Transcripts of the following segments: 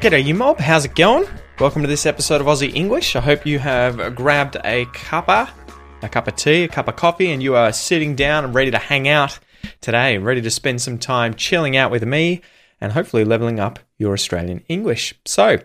G'day, you mob. How's it going? Welcome to this episode of Aussie English. I hope you have grabbed a cuppa, a cup of tea, a cup of coffee, and you are sitting down and ready to hang out today, ready to spend some time chilling out with me and hopefully leveling up your Australian English. So,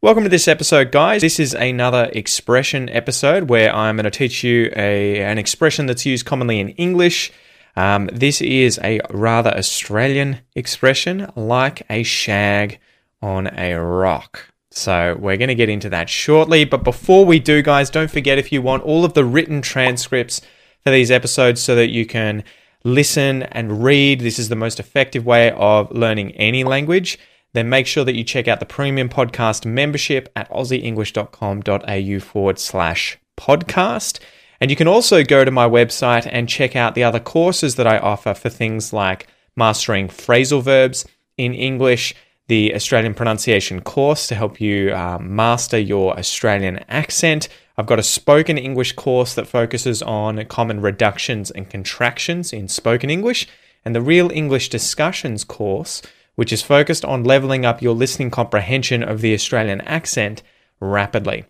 welcome to this episode, guys. This is another expression episode where I'm going to teach you a, an expression that's used commonly in English. Um, this is a rather Australian expression, like a shag on a rock. So we're going to get into that shortly. But before we do, guys, don't forget if you want all of the written transcripts for these episodes so that you can listen and read, this is the most effective way of learning any language. Then make sure that you check out the premium podcast membership at aussieenglish.com.au forward slash podcast. And you can also go to my website and check out the other courses that I offer for things like mastering phrasal verbs in English the Australian pronunciation course to help you uh, master your Australian accent. I've got a spoken English course that focuses on common reductions and contractions in spoken English, and the Real English Discussions course, which is focused on leveling up your listening comprehension of the Australian accent rapidly.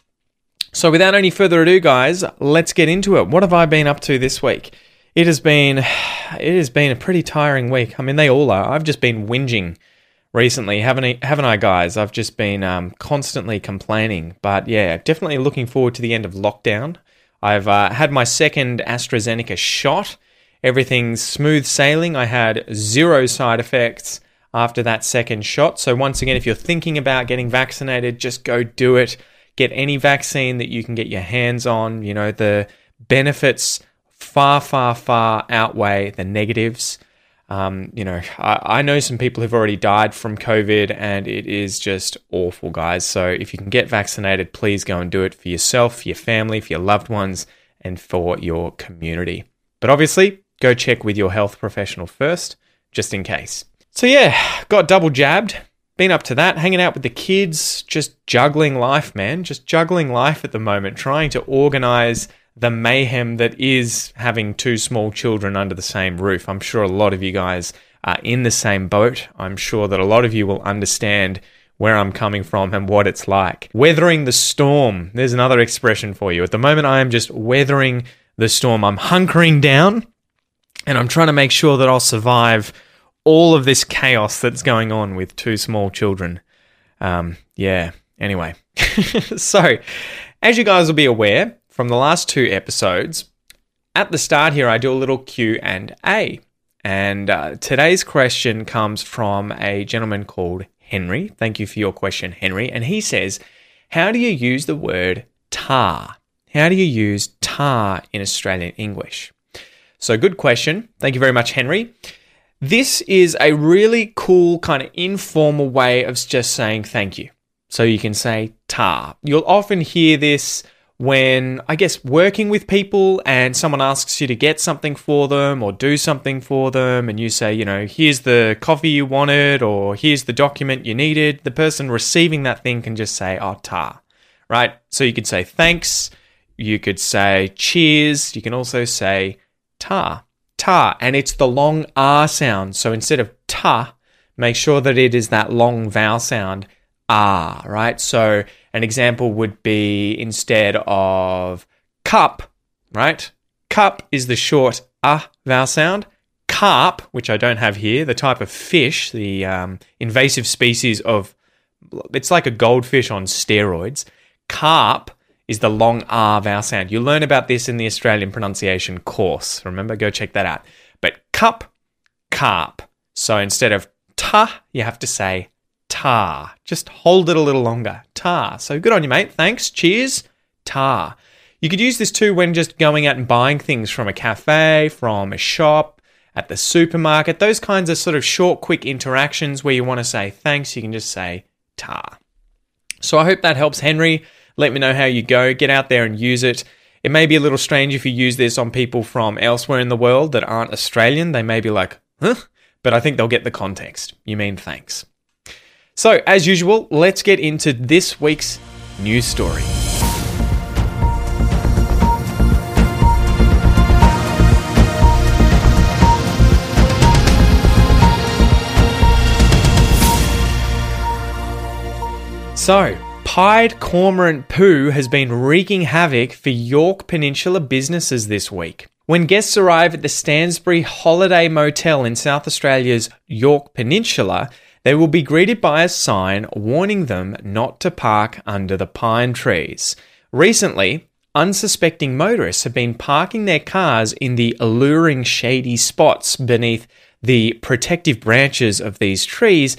So, without any further ado, guys, let's get into it. What have I been up to this week? It has been, it has been a pretty tiring week. I mean, they all are. I've just been whinging recently, haven't I, haven't I, guys? I've just been um, constantly complaining. But yeah, definitely looking forward to the end of lockdown. I've uh, had my second AstraZeneca shot. Everything's smooth sailing. I had zero side effects after that second shot. So, once again, if you're thinking about getting vaccinated, just go do it. Get any vaccine that you can get your hands on. You know, the benefits far, far, far outweigh the negatives. Um, you know, I, I, know some people who've already died from COVID and it is just awful, guys. So if you can get vaccinated, please go and do it for yourself, for your family, for your loved ones, and for your community. But obviously, go check with your health professional first, just in case. So yeah, got double jabbed. Been up to that, hanging out with the kids, just juggling life, man. Just juggling life at the moment, trying to organize the mayhem that is having two small children under the same roof. I'm sure a lot of you guys are in the same boat. I'm sure that a lot of you will understand where I'm coming from and what it's like. Weathering the storm. There's another expression for you. At the moment, I am just weathering the storm. I'm hunkering down and I'm trying to make sure that I'll survive all of this chaos that's going on with two small children. Um, yeah. Anyway, so as you guys will be aware, from the last two episodes. At the start here, I do a little Q and A, and uh, today's question comes from a gentleman called Henry. Thank you for your question, Henry. And he says, "How do you use the word tar? How do you use tar in Australian English?" So, good question. Thank you very much, Henry. This is a really cool, kind of informal way of just saying thank you. So you can say tar. You'll often hear this when I guess working with people and someone asks you to get something for them or do something for them, and you say, you know, here's the coffee you wanted or here's the document you needed, the person receiving that thing can just say, oh, ta, right? So you could say thanks, you could say cheers, you can also say ta, ta, and it's the long R sound. So instead of ta, make sure that it is that long vowel sound, ah, right? So an example would be instead of cup, right? Cup is the short ah vowel sound. Carp, which I don't have here, the type of fish, the um, invasive species of, it's like a goldfish on steroids. Carp is the long R vowel sound. You learn about this in the Australian pronunciation course. Remember, go check that out. But cup, carp. So instead of ta, you have to say tar. Just hold it a little longer. Tar. So good on you, mate. Thanks. Cheers. Tar. You could use this too when just going out and buying things from a cafe, from a shop. at the supermarket. Those kinds of sort of short, quick interactions where you want to say thanks, you can just say ta. So I hope that helps, Henry. Let me know how you go. Get out there and use it. It may be a little strange if you use this on people from elsewhere in the world that aren't Australian. They may be like, huh? But I think they'll get the context. You mean thanks. So, as usual, let's get into this week's news story. So, pied cormorant poo has been wreaking havoc for Yorke Peninsula businesses this week. When guests arrive at the Stansbury Holiday Motel in South Australia's Yorke Peninsula, they will be greeted by a sign warning them not to park under the pine trees. Recently, unsuspecting motorists have been parking their cars in the alluring shady spots beneath the protective branches of these trees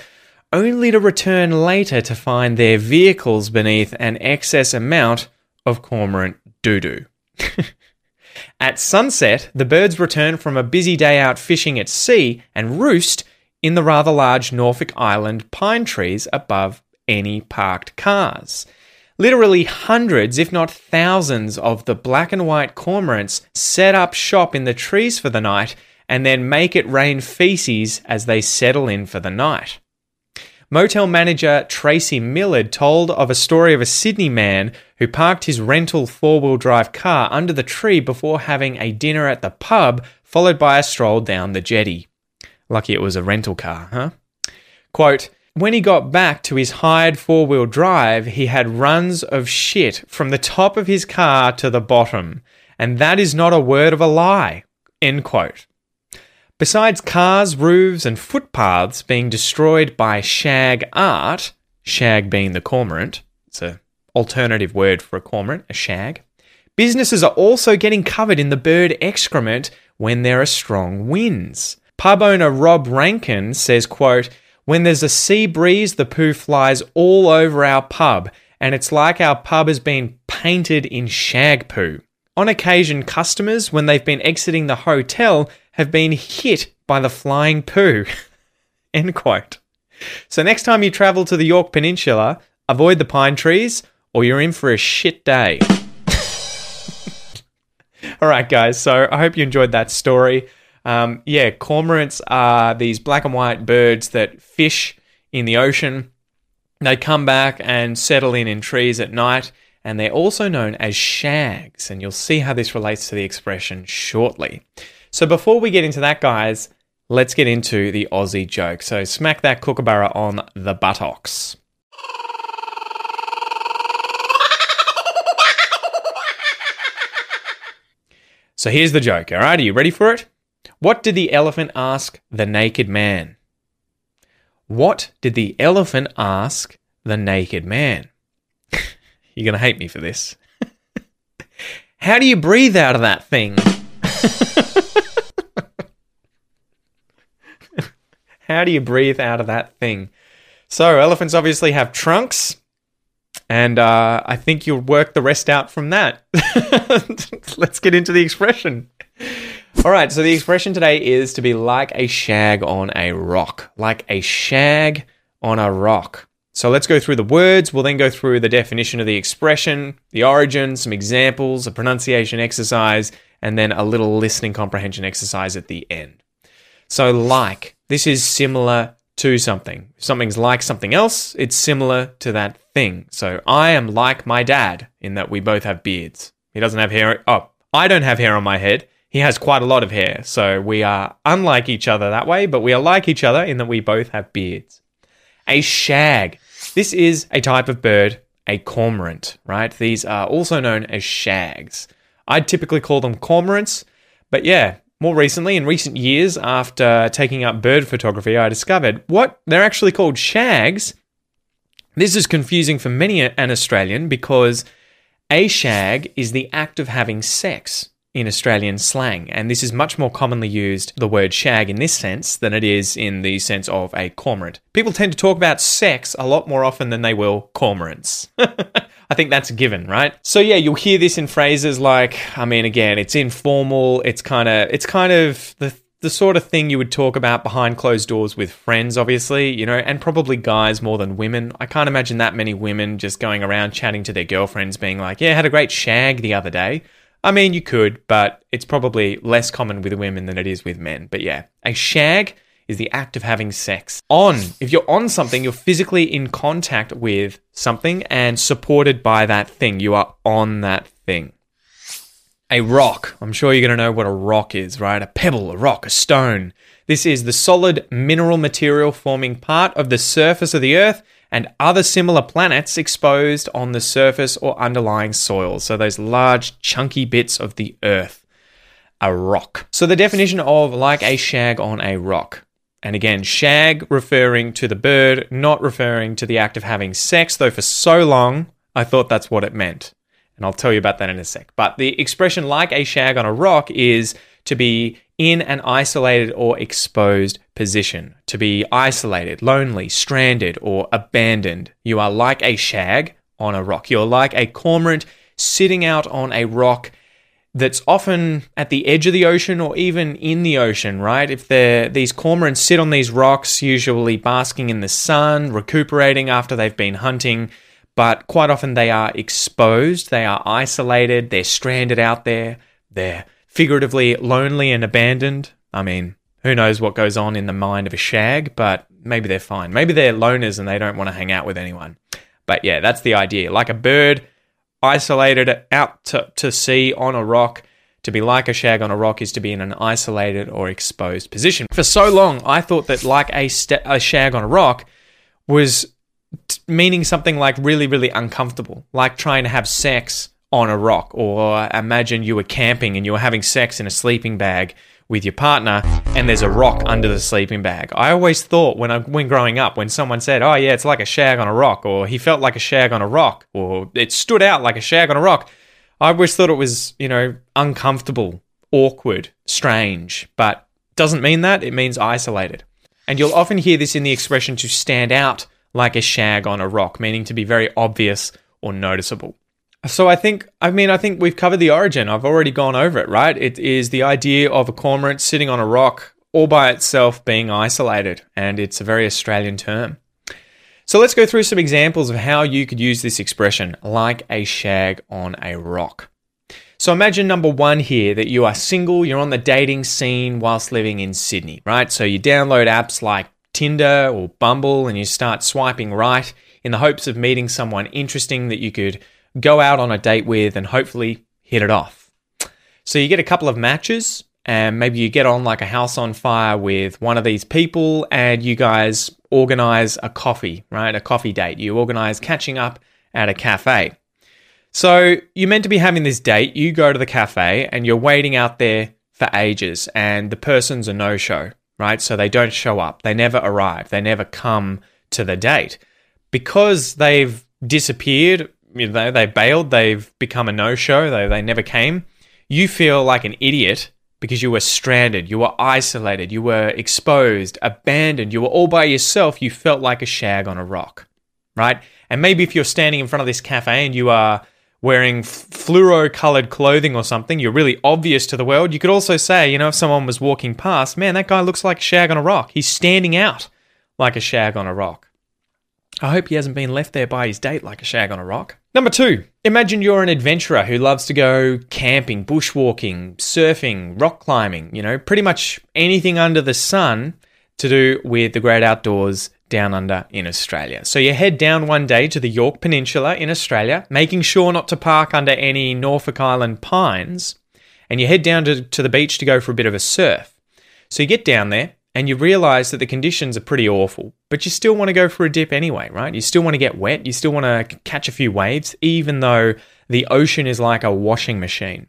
only to return later to find their vehicles beneath an excess amount of cormorant doo doo. at sunset, the birds return from a busy day out fishing at sea and roost in the rather large Norfolk Island pine trees above any parked cars. Literally hundreds, if not thousands, of the black and white cormorants set up shop in the trees for the night and then make it rain feces as they settle in for the night. Motel manager Tracy Millard told of a story of a Sydney man who parked his rental four wheel drive car under the tree before having a dinner at the pub, followed by a stroll down the jetty. Lucky it was a rental car, huh? Quote, when he got back to his hired four wheel drive, he had runs of shit from the top of his car to the bottom. And that is not a word of a lie. End quote. Besides cars, roofs, and footpaths being destroyed by shag art, shag being the cormorant, it's an alternative word for a cormorant, a shag, businesses are also getting covered in the bird excrement when there are strong winds. Pub owner Rob Rankin says, quote, when there's a sea breeze, the poo flies all over our pub, and it's like our pub has been painted in shag poo. On occasion, customers, when they've been exiting the hotel, have been hit by the flying poo. End quote. So next time you travel to the Yorke Peninsula, avoid the pine trees or you're in for a shit day. All right, guys. So I hope you enjoyed that story. Um, yeah, cormorants are these black and white birds that fish in the ocean. They come back and settle in in trees at night, and they're also known as shags. And you'll see how this relates to the expression shortly. So before we get into that, guys, let's get into the Aussie joke. So smack that kookaburra on the buttocks. So here's the joke, all right? Are you ready for it? What did the elephant ask the naked man? What did the elephant ask the naked man? You're going to hate me for this. How do you breathe out of that thing? How do you breathe out of that thing? So, elephants obviously have trunks, and uh, I think you'll work the rest out from that. Let's get into the expression. All right, so the expression today is to be like a shag on a rock. Like a shag on a rock. So let's go through the words. We'll then go through the definition of the expression, the origin, some examples, a pronunciation exercise, and then a little listening comprehension exercise at the end. So, like, this is similar to something. If something's like something else, it's similar to that thing. So, I am like my dad in that we both have beards. He doesn't have hair. Oh, I don't have hair on my head. He has quite a lot of hair. So, we are unlike each other that way, but we are like each other in that we both have beards. A shag. This is a type of bird, a cormorant, right? These are also known as shags. I'd typically call them cormorants, but yeah, more recently, in recent years, after taking up bird photography, I discovered what they're actually called shags. This is confusing for many an Australian because a shag is the act of having sex in Australian slang, and this is much more commonly used, the word shag, in this sense than it is in the sense of a cormorant. People tend to talk about sex a lot more often than they will cormorants. I think that's a given, right? So yeah, you'll hear this in phrases like, I mean, again, it's informal. It's kind of, it's kind of the the sort of thing you would talk about behind closed doors with friends, obviously, you know, and probably guys more than women. I can't imagine that many women just going around chatting to their girlfriends, being like, yeah, I had a great shag the other day. I mean, you could, but it's probably less common with women than it is with men. But yeah, a shag is the act of having sex. On, if you're on something, you're physically in contact with something and supported by that thing. You are on that thing. A rock. I'm sure you're going to know what a rock is, right? A pebble, a rock, a stone. This is the solid mineral material forming part of the surface of the earth and other similar planets exposed on the surface or underlying soil. So, those large, chunky bits of the earth. A rock. So, the definition of like a shag on a rock. And again, shag referring to the bird, not referring to the act of having sex, though for so long I thought that's what it meant. And I'll tell you about that in a sec. But the expression like a shag on a rock is to be in an isolated or exposed position, to be isolated, lonely, stranded, or abandoned. You are like a shag on a rock. You're like a cormorant sitting out on a rock that's often at the edge of the ocean or even in the ocean, right? If these cormorants sit on these rocks, usually basking in the sun, recuperating after they've been hunting, but quite often they are exposed, they are isolated, they're stranded out there, they're figuratively lonely and abandoned. I mean, who knows what goes on in the mind of a shag, but maybe they're fine. Maybe they're loners and they don't want to hang out with anyone. But yeah, that's the idea. Like a bird isolated out to, to sea on a rock. To be like a shag on a rock is to be in an isolated or exposed position. For so long, I thought that like a, st- a shag on a rock was t- meaning something like really, really uncomfortable, like trying to have sex on a rock, or imagine you were camping and you were having sex in a sleeping bag with your partner and there's a rock under the sleeping bag. I always thought when I when growing up when someone said, "Oh yeah, it's like a shag on a rock," or he felt like a shag on a rock, or it stood out like a shag on a rock, I always thought it was, you know, uncomfortable, awkward, strange, but doesn't mean that. It means isolated. And you'll often hear this in the expression to stand out like a shag on a rock, meaning to be very obvious or noticeable. So I think, I mean, I think we've covered the origin. I've already gone over it, right? It is the idea of a cormorant sitting on a rock all by itself being isolated, and it's a very Australian term. So let's go through some examples of how you could use this expression, like a shag on a rock. So imagine number one here that you are single, you're on the dating scene whilst living in Sydney, right? So you download apps like Tinder or Bumble and you start swiping right in the hopes of meeting someone interesting that you could go out on a date with and hopefully hit it off. So you get a couple of matches and maybe you get on like a house on fire with one of these people and you guys organize a coffee, right? A coffee date. You organize catching up at a cafe. So you're meant to be having this date. You go to the cafe and you're waiting out there for ages and the person's a no show right? So they don't show up, they never arrive, they never come to the date. Because they've disappeared, you know, they bailed, they've become a no show, they, they never came, you feel like an idiot because you were stranded, you were isolated, you were exposed, abandoned, you were all by yourself, you felt like a shag on a rock, right? And maybe if you're standing in front of this cafe and you are wearing fluoro colored clothing or something, you're really obvious to the world. You could also say, you know, if someone was walking past, man, that guy looks like a shag on a rock. He's standing out like a shag on a rock. I hope he hasn't been left there by his date like a shag on a rock. Number two, imagine you're an adventurer who loves to go camping, bushwalking, surfing, rock climbing, you know, pretty much anything under the sun to do with the great outdoors down under in Australia. So you head down one day to the Yorke Peninsula in Australia, making sure not to park under any Norfolk Island pines, and you head down to, to the beach to go for a bit of a surf. So you get down there and you realize that the conditions are pretty awful, but you still want to go for a dip anyway, right? You still want to get wet, you still want to catch a few waves, even though the ocean is like a washing machine.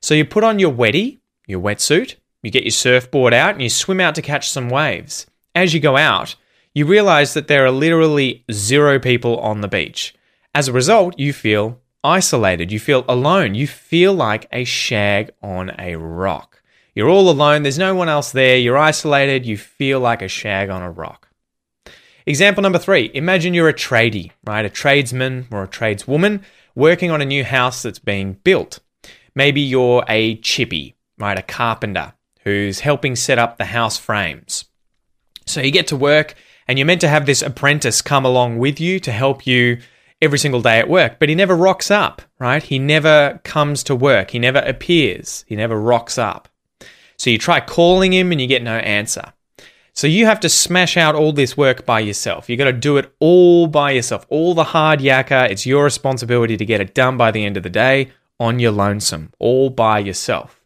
So you put on your wetty, your wetsuit, you get your surfboard out, and you swim out to catch some waves. As you go out, you realize that there are literally zero people on the beach. As a result, you feel isolated, you feel alone, you feel like a shag on a rock. You're all alone, there's no one else there, you're isolated, you feel like a shag on a rock. Example number three imagine you're a tradie, right? A tradesman or a tradeswoman working on a new house that's being built. Maybe you're a chippy, right? A carpenter who's helping set up the house frames. So you get to work and you're meant to have this apprentice come along with you to help you every single day at work, but he never rocks up, right? He never comes to work. He never appears. He never rocks up. So you try calling him and you get no answer. So you have to smash out all this work by yourself. You got to do it all by yourself. All the hard yakka, it's your responsibility to get it done by the end of the day on your lonesome, all by yourself.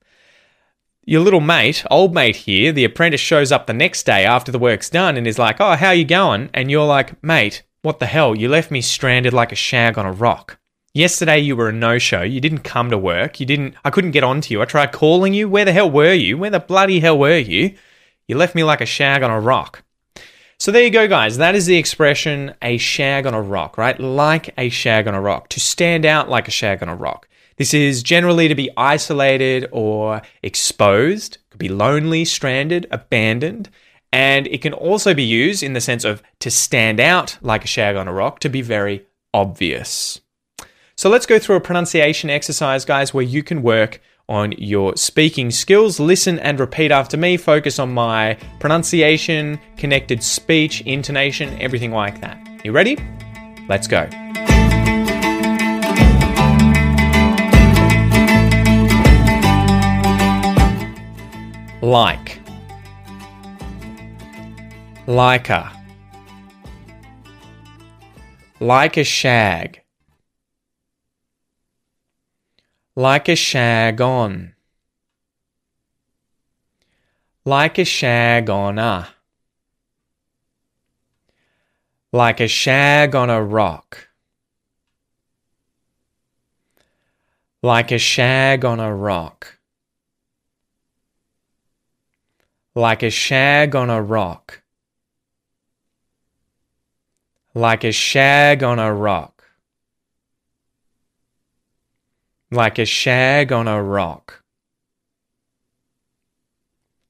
Your little mate, old mate here, the apprentice shows up the next day after the work's done and is like, "Oh, how you going?" And you're like, "Mate, what the hell? You left me stranded like a shag on a rock." Yesterday you were a no-show. You didn't come to work. You didn't I couldn't get on to you. I tried calling you. Where the hell were you? Where the bloody hell were you? You left me like a shag on a rock. So there you go, guys. That is the expression a shag on a rock, right? Like a shag on a rock. To stand out like a shag on a rock. This is generally to be isolated or exposed, could be lonely, stranded, abandoned. And it can also be used in the sense of to stand out like a shag on a rock, to be very obvious. So let's go through a pronunciation exercise, guys, where you can work on your speaking skills. Listen and repeat after me. Focus on my pronunciation, connected speech, intonation, everything like that. You ready? Let's go. Like. Like a. Like a shag like a shag on, like a shag on a, like a shag on a rock, like a shag on a rock, like a shag on a rock, like a shag on a rock like a shag on a rock.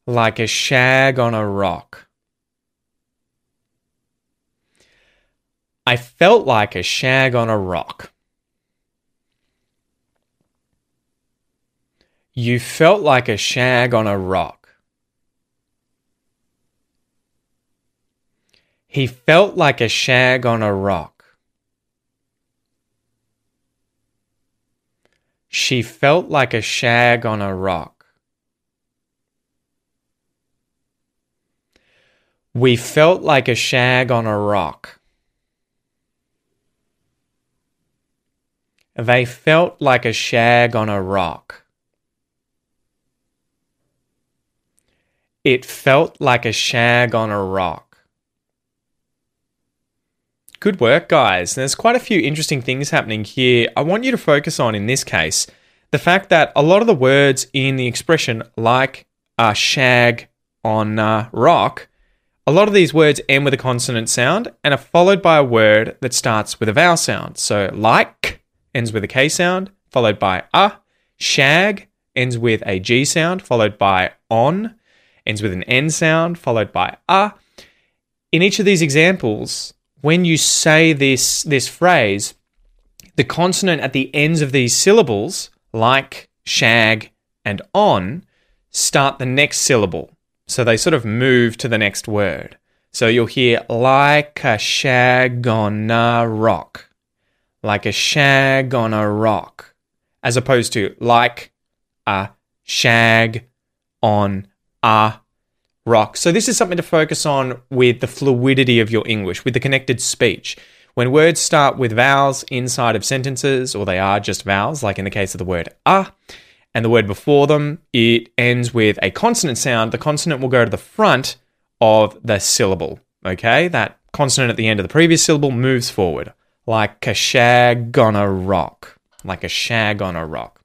Like a shag on a rock. I felt like a shag on a rock. You felt like a shag on a rock. He felt like a shag on a rock. She felt like a shag on a rock. We felt like a shag on a rock. They felt like a shag on a rock. It felt like a shag on a rock. Good work, guys. There's quite a few interesting things happening here. I want you to focus on, in this case, the fact that a lot of the words in the expression, like uh, shag on uh, rock, a lot of these words end with a consonant sound and are followed by a word that starts with a vowel sound. So, like ends with a K sound, followed by a. Shag ends with a G sound, followed by on, ends with an N sound, followed by a. In each of these examples, when you say this this phrase, the consonant at the ends of these syllables, like shag and on, start the next syllable. So they sort of move to the next word. So you'll hear like a shag on a rock, like a shag on a rock, as opposed to like a shag on a rock. So, this is something to focus on with the fluidity of your English, with the connected speech. When words start with vowels inside of sentences, or they are just vowels, like in the case of the word ah, and the word before them, it ends with a consonant sound, the consonant will go to the front of the syllable. Okay? That consonant at the end of the previous syllable moves forward, like a shag on a rock. Like a shag on a rock.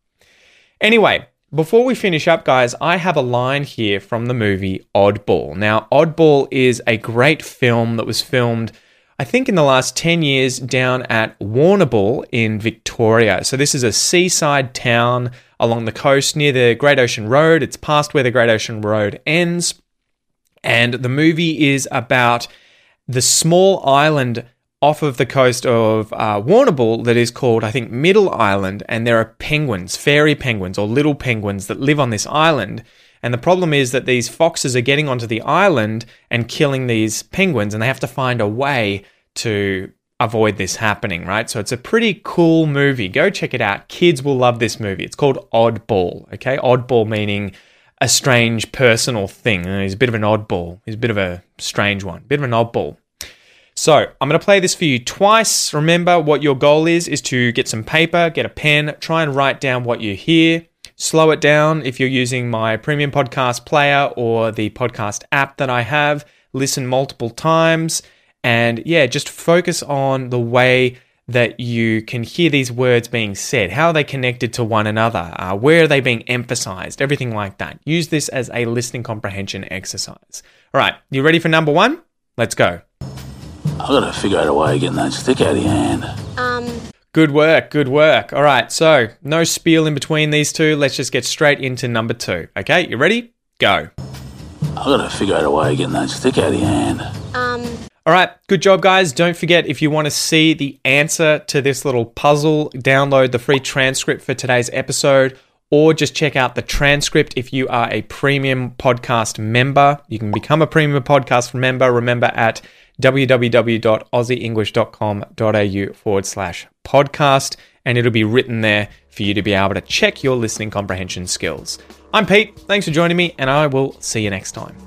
Anyway, before we finish up, guys, I have a line here from the movie Oddball. Now, Oddball is a great film that was filmed, I think, in the last 10 years down at Warrnambool in Victoria. So, this is a seaside town along the coast near the Great Ocean Road. It's past where the Great Ocean Road ends. And the movie is about the small island off of the coast of uh, Warrnambool that is called, I think, Middle Island, and there are penguins, fairy penguins or little penguins that live on this island. And the problem is that these foxes are getting onto the island and killing these penguins, and they have to find a way to avoid this happening, right? So it's a pretty cool movie. Go check it out. Kids will love this movie. It's called Oddball, okay? Oddball meaning a strange personal thing. He's a bit of an oddball. He's a bit of a strange one, bit of an oddball. So I'm going to play this for you twice. Remember what your goal is, is to get some paper, get a pen, try and write down what you hear. Slow it down if you're using my premium podcast player or the podcast app that I have. Listen multiple times and yeah, just focus on the way that you can hear these words being said. How are they connected to one another? Uh, where are they being emphasized? Everything like that. Use this as a listening comprehension exercise. All right, you ready for number one? Let's go. I gotta figure out a way of getting that stick out of your hand. Um, Good work, good work. All right, so no spiel in between these two. Let's just get straight into number two. Okay, you ready? Go. I gotta figure out a way of getting that stick out of your hand. um, All right, good job, guys. Don't forget if you want to see the answer to this little puzzle, download the free transcript for today's episode, or just check out the transcript if you are a premium podcast member. You can become a premium podcast member. Remember at www.aussieenglish.com.au forward slash podcast, and it'll be written there for you to be able to check your listening comprehension skills. I'm Pete, thanks for joining me, and I will see you next time.